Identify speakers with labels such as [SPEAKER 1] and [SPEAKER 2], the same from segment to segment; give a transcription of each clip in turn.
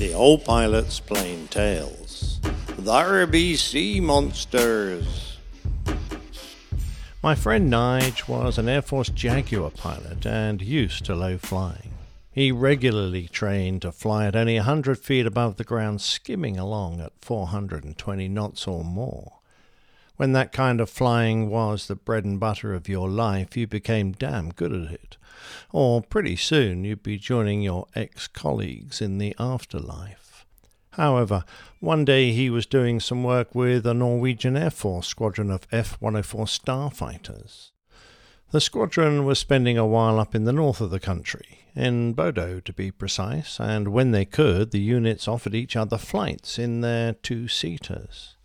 [SPEAKER 1] The old pilot's plane tales. There be sea monsters.
[SPEAKER 2] My friend Nige was an Air Force Jaguar pilot and used to low flying. He regularly trained to fly at only a hundred feet above the ground, skimming along at 420 knots or more. When that kind of flying was the bread and butter of your life, you became damn good at it. Or pretty soon you'd be joining your ex colleagues in the afterlife. However, one day he was doing some work with a Norwegian Air Force squadron of F 104 starfighters. The squadron was spending a while up in the north of the country, in Bodo to be precise, and when they could, the units offered each other flights in their two seaters.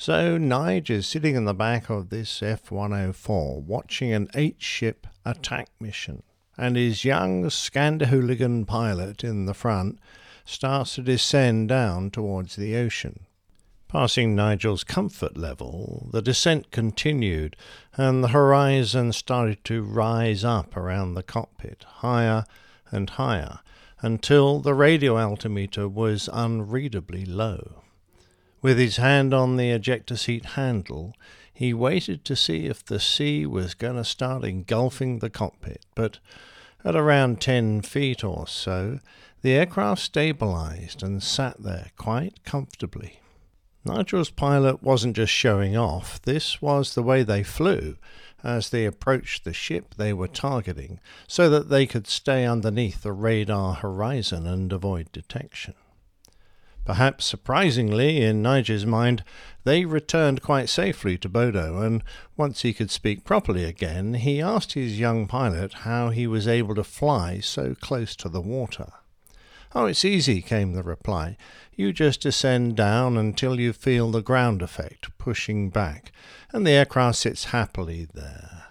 [SPEAKER 2] So Nige is sitting in the back of this F 104 watching an eight ship attack mission, and his young Skanderhooligan pilot in the front starts to descend down towards the ocean. Passing Nigel's comfort level, the descent continued, and the horizon started to rise up around the cockpit, higher and higher, until the radio altimeter was unreadably low. With his hand on the ejector seat handle, he waited to see if the sea was going to start engulfing the cockpit, but at around ten feet or so, the aircraft stabilized and sat there quite comfortably. Nigel's pilot wasn't just showing off, this was the way they flew as they approached the ship they were targeting, so that they could stay underneath the radar horizon and avoid detection. Perhaps surprisingly, in Nigel's mind, they returned quite safely to Bodo, and once he could speak properly again, he asked his young pilot how he was able to fly so close to the water. Oh, it's easy, came the reply. You just descend down until you feel the ground effect pushing back, and the aircraft sits happily there.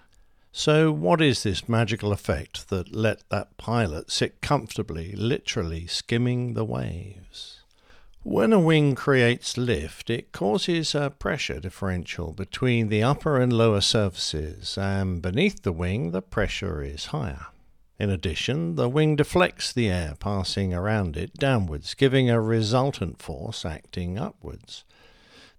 [SPEAKER 2] So, what is this magical effect that let that pilot sit comfortably, literally skimming the waves? When a wing creates lift, it causes a pressure differential between the upper and lower surfaces, and beneath the wing, the pressure is higher. In addition, the wing deflects the air passing around it downwards, giving a resultant force acting upwards.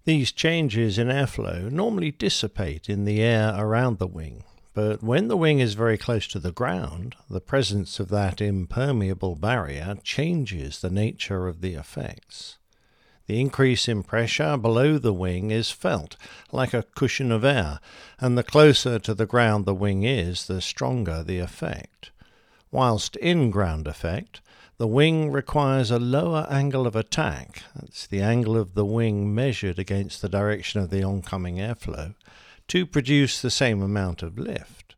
[SPEAKER 2] These changes in airflow normally dissipate in the air around the wing, but when the wing is very close to the ground, the presence of that impermeable barrier changes the nature of the effects. The increase in pressure below the wing is felt like a cushion of air, and the closer to the ground the wing is, the stronger the effect. Whilst in ground effect, the wing requires a lower angle of attack, that's the angle of the wing measured against the direction of the oncoming airflow, to produce the same amount of lift.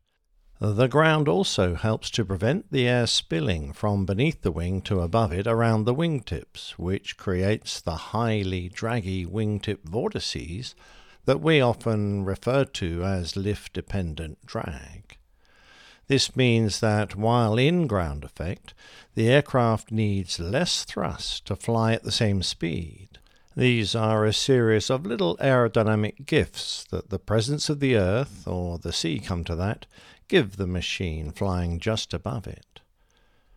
[SPEAKER 2] The ground also helps to prevent the air spilling from beneath the wing to above it around the wingtips, which creates the highly draggy wingtip vortices that we often refer to as lift dependent drag. This means that while in ground effect, the aircraft needs less thrust to fly at the same speed. These are a series of little aerodynamic gifts that the presence of the earth, or the sea come to that, give the machine flying just above it.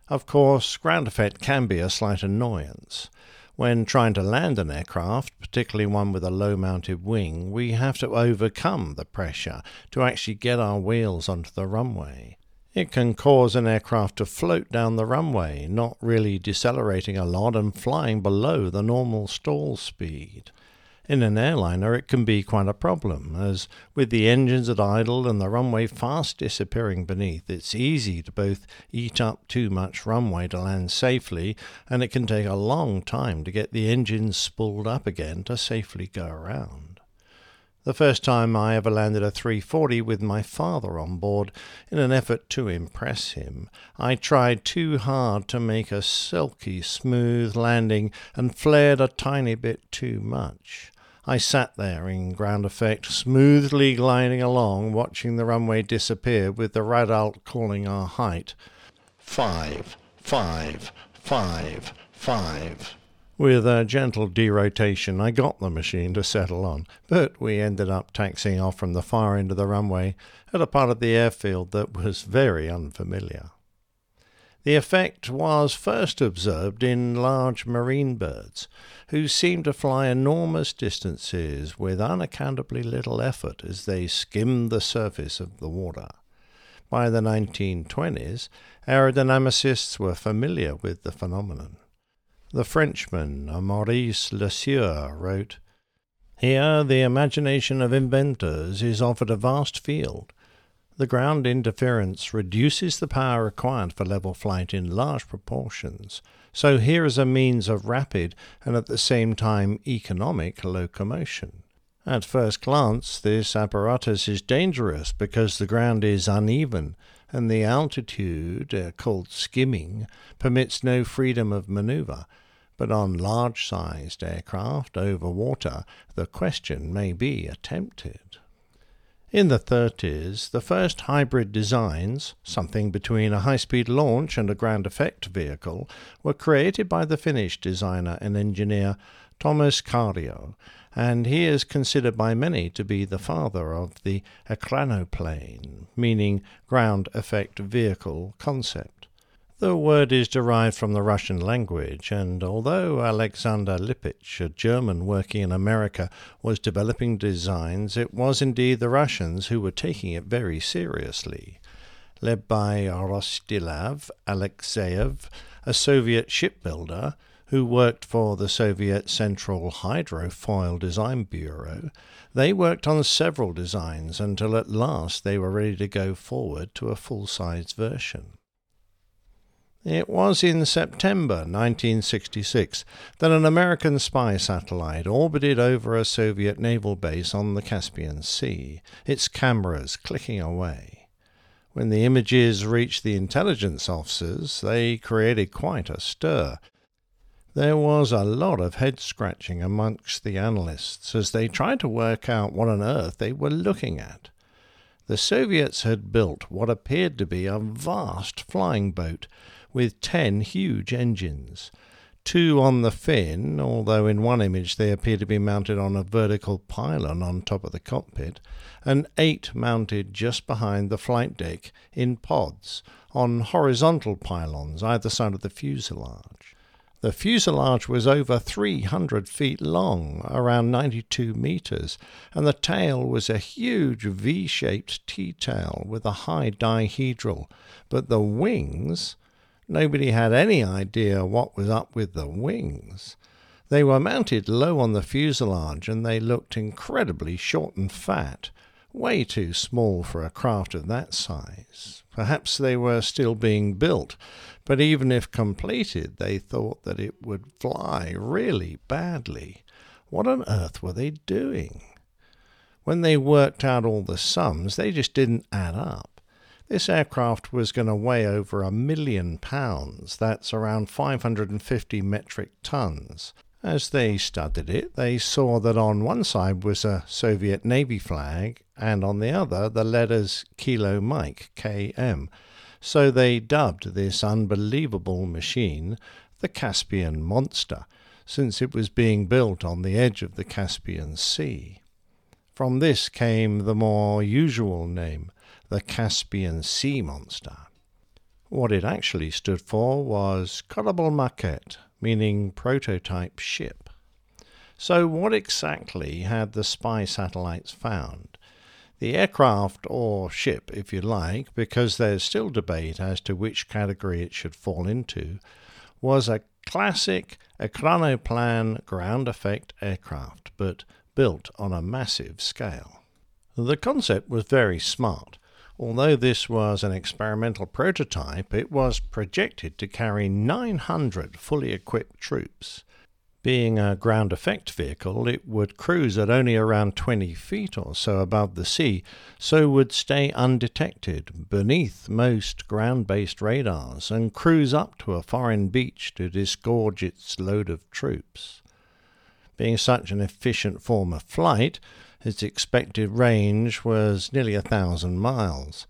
[SPEAKER 2] Of course, ground effect can be a slight annoyance. When trying to land an aircraft, particularly one with a low mounted wing, we have to overcome the pressure to actually get our wheels onto the runway. It can cause an aircraft to float down the runway, not really decelerating a lot and flying below the normal stall speed. In an airliner, it can be quite a problem, as with the engines at idle and the runway fast disappearing beneath, it's easy to both eat up too much runway to land safely, and it can take a long time to get the engines spooled up again to safely go around. The first time I ever landed a 340 with my father on board in an effort to impress him, I tried too hard to make a silky smooth landing and flared a tiny bit too much. I sat there in ground effect, smoothly gliding along, watching the runway disappear with the radalt calling our height. Five, five, five, five. With a gentle derotation, I got the machine to settle on, but we ended up taxiing off from the far end of the runway at a part of the airfield that was very unfamiliar. The effect was first observed in large marine birds, who seem to fly enormous distances with unaccountably little effort as they skimmed the surface of the water. By the 1920s, aerodynamicists were familiar with the phenomenon. The Frenchman Maurice Lesieur wrote, Here the imagination of inventors is offered a vast field. The ground interference reduces the power required for level flight in large proportions, so here is a means of rapid and at the same time economic locomotion. At first glance, this apparatus is dangerous because the ground is uneven and the altitude, uh, called skimming, permits no freedom of maneuver. But on large sized aircraft over water, the question may be attempted. In the 30s, the first hybrid designs, something between a high speed launch and a ground effect vehicle, were created by the Finnish designer and engineer Thomas Kallio, and he is considered by many to be the father of the ekranoplan, meaning ground effect vehicle concept. The word is derived from the Russian language, and although Alexander Lippisch, a German working in America, was developing designs, it was indeed the Russians who were taking it very seriously. Led by Rostislav Alexeyev, a Soviet shipbuilder, who worked for the Soviet Central Hydrofoil Design Bureau, they worked on several designs until at last they were ready to go forward to a full size version. It was in September 1966 that an American spy satellite orbited over a Soviet naval base on the Caspian Sea, its cameras clicking away. When the images reached the intelligence officers, they created quite a stir, there was a lot of head scratching amongst the analysts as they tried to work out what on earth they were looking at. The Soviets had built what appeared to be a vast flying boat with ten huge engines. Two on the fin, although in one image they appear to be mounted on a vertical pylon on top of the cockpit, and eight mounted just behind the flight deck in pods on horizontal pylons either side of the fuselage. The fuselage was over 300 feet long, around 92 meters, and the tail was a huge V shaped T tail with a high dihedral. But the wings, nobody had any idea what was up with the wings. They were mounted low on the fuselage and they looked incredibly short and fat, way too small for a craft of that size. Perhaps they were still being built, but even if completed, they thought that it would fly really badly. What on earth were they doing? When they worked out all the sums, they just didn't add up. This aircraft was going to weigh over a million pounds, that's around 550 metric tons. As they studied it, they saw that on one side was a Soviet Navy flag, and on the other the letters Kilo Mike, KM so they dubbed this unbelievable machine the Caspian Monster, since it was being built on the edge of the Caspian Sea. From this came the more usual name, the Caspian Sea Monster. What it actually stood for was Korabl Maket, meaning prototype ship. So, what exactly had the spy satellites found? The aircraft, or ship if you like, because there's still debate as to which category it should fall into, was a classic ekranoplan ground effect aircraft, but built on a massive scale. The concept was very smart. Although this was an experimental prototype, it was projected to carry 900 fully equipped troops. Being a ground effect vehicle, it would cruise at only around 20 feet or so above the sea, so would stay undetected beneath most ground based radars and cruise up to a foreign beach to disgorge its load of troops. Being such an efficient form of flight, its expected range was nearly a thousand miles.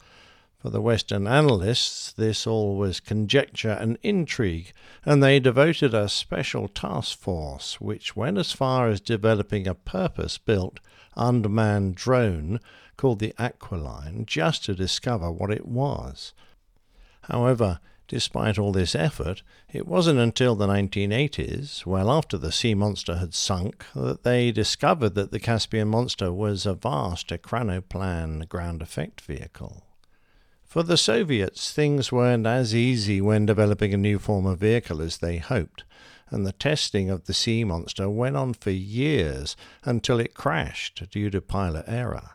[SPEAKER 2] For the Western analysts, this all was conjecture and intrigue, and they devoted a special task force which went as far as developing a purpose built unmanned drone called the Aquiline just to discover what it was. However, Despite all this effort, it wasn't until the 1980s, well after the Sea Monster had sunk, that they discovered that the Caspian Monster was a vast ekranoplan ground effect vehicle. For the Soviets, things weren't as easy when developing a new form of vehicle as they hoped, and the testing of the Sea Monster went on for years until it crashed due to pilot error.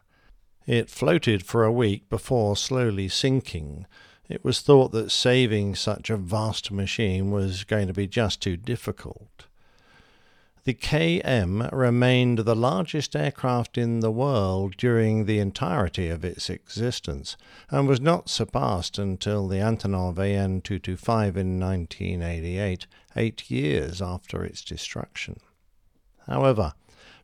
[SPEAKER 2] It floated for a week before slowly sinking, it was thought that saving such a vast machine was going to be just too difficult. The KM remained the largest aircraft in the world during the entirety of its existence and was not surpassed until the Antonov AN 225 in 1988, eight years after its destruction. However,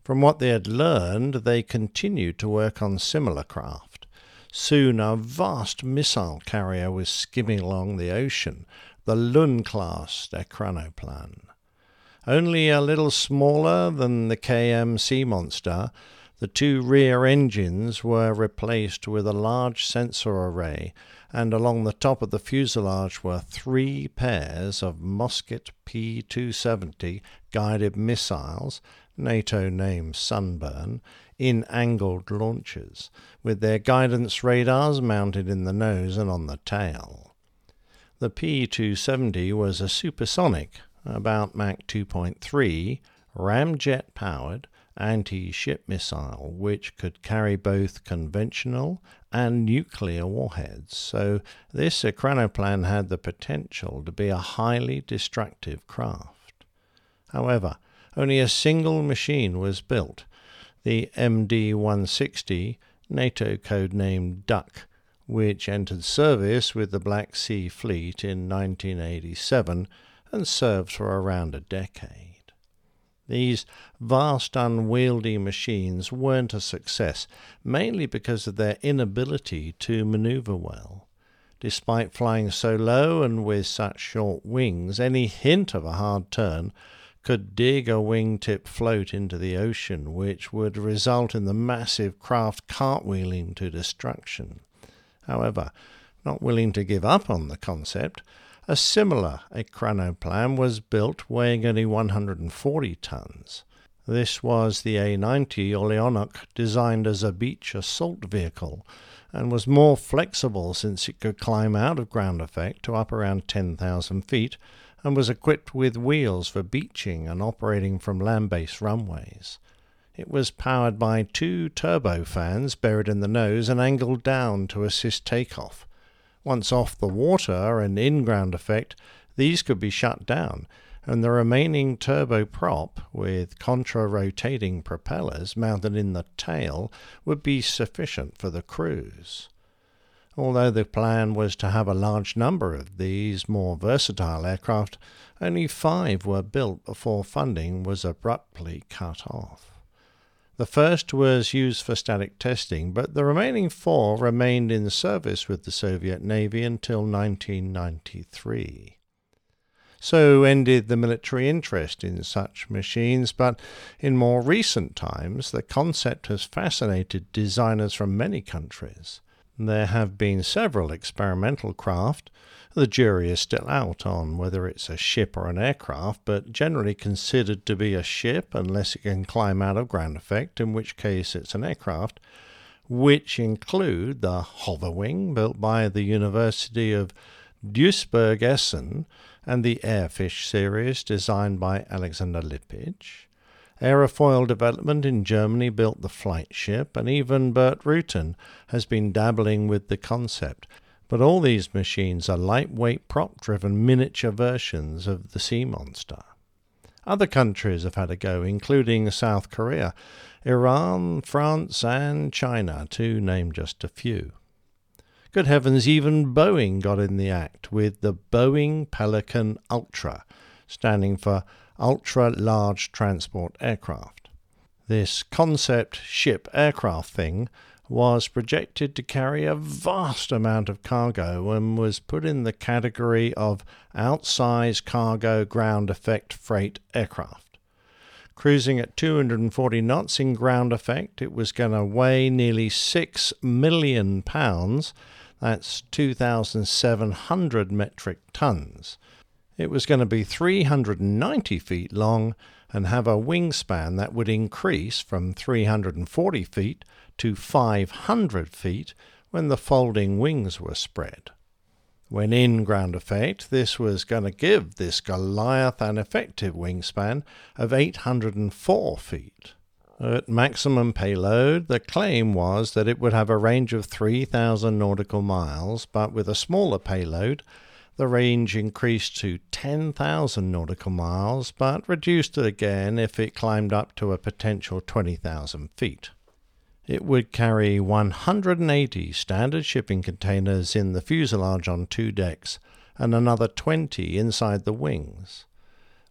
[SPEAKER 2] from what they had learned, they continued to work on similar craft. Soon a vast missile carrier was skimming along the ocean, the Lun class ekranoplan. Only a little smaller than the KM Sea Monster, the two rear engines were replaced with a large sensor array, and along the top of the fuselage were three pairs of Moskit P 270 guided missiles, NATO name Sunburn, in angled launchers, with their guidance radars mounted in the nose and on the tail. The P 270 was a supersonic, about Mach 2.3, ramjet powered anti ship missile which could carry both conventional and nuclear warheads, so this ekranoplan had the potential to be a highly destructive craft. However, only a single machine was built, the MD 160, NATO code name Duck, which entered service with the Black Sea Fleet in 1987 and served for around a decade. These vast unwieldy machines weren't a success, mainly because of their inability to maneuver well. Despite flying so low and with such short wings, any hint of a hard turn could dig a wingtip float into the ocean, which would result in the massive craft cartwheeling to destruction. However, not willing to give up on the concept, a similar ekranoplan was built weighing only 140 tons. This was the A90 Orlyonok designed as a beach assault vehicle and was more flexible since it could climb out of ground effect to up around 10,000 feet and was equipped with wheels for beaching and operating from land based runways. It was powered by two turbofans buried in the nose and angled down to assist takeoff. Once off the water and in ground effect, these could be shut down, and the remaining turboprop, with contra rotating propellers mounted in the tail, would be sufficient for the cruise. Although the plan was to have a large number of these more versatile aircraft, only five were built before funding was abruptly cut off. The first was used for static testing, but the remaining four remained in service with the Soviet Navy until 1993. So ended the military interest in such machines, but in more recent times the concept has fascinated designers from many countries. There have been several experimental craft. The jury is still out on whether it's a ship or an aircraft, but generally considered to be a ship unless it can climb out of ground effect, in which case it's an aircraft, which include the Hoverwing, built by the University of Duisburg-Essen, and the Airfish series, designed by Alexander Lippisch. Aerofoil Development in Germany built the flight ship, and even Burt Rutan has been dabbling with the concept. But all these machines are lightweight prop driven miniature versions of the Sea Monster. Other countries have had a go, including South Korea, Iran, France, and China, to name just a few. Good heavens, even Boeing got in the act with the Boeing Pelican Ultra, standing for ultra large transport aircraft. This concept ship aircraft thing was projected to carry a vast amount of cargo and was put in the category of outsize cargo ground effect freight aircraft. Cruising at 240 knots in ground effect, it was going to weigh nearly 6 million pounds That's 2,700 metric tons. It was going to be 390 feet long and have a wingspan that would increase from 340 feet to 500 feet when the folding wings were spread. When in ground effect, this was going to give this Goliath an effective wingspan of 804 feet. At maximum payload, the claim was that it would have a range of 3,000 nautical miles, but with a smaller payload, the range increased to 10,000 nautical miles, but reduced it again if it climbed up to a potential 20,000 feet. It would carry 180 standard shipping containers in the fuselage on two decks and another 20 inside the wings.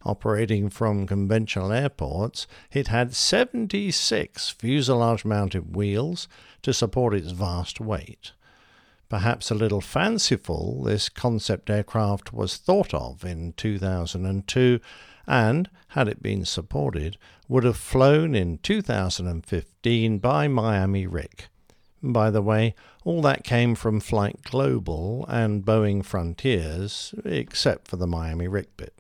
[SPEAKER 2] Operating from conventional airports, it had 76 fuselage mounted wheels to support its vast weight. Perhaps a little fanciful, this concept aircraft was thought of in 2002 and, had it been supported, would have flown in 2015 by Miami Rick. By the way, all that came from Flight Global and Boeing Frontiers, except for the Miami RIC bit.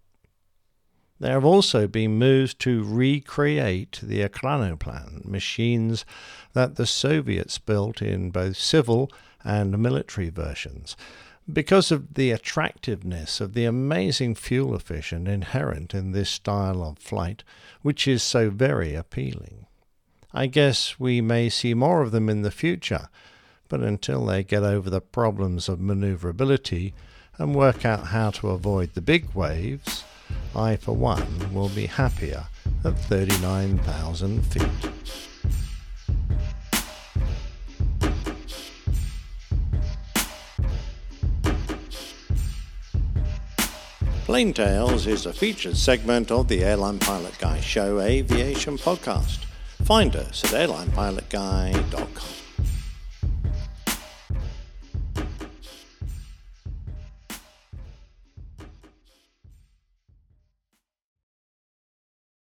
[SPEAKER 2] There have also been moves to recreate the Ekranoplan, machines that the Soviets built in both civil and military versions because of the attractiveness of the amazing fuel efficiency inherent in this style of flight, which is so very appealing. I guess we may see more of them in the future, but until they get over the problems of maneuverability and work out how to avoid the big waves, I, for one, will be happier at 39,000 feet.
[SPEAKER 1] Plane Tales is a featured segment of the Airline Pilot Guy Show Aviation Podcast. Find us at airlinepilotguy.com.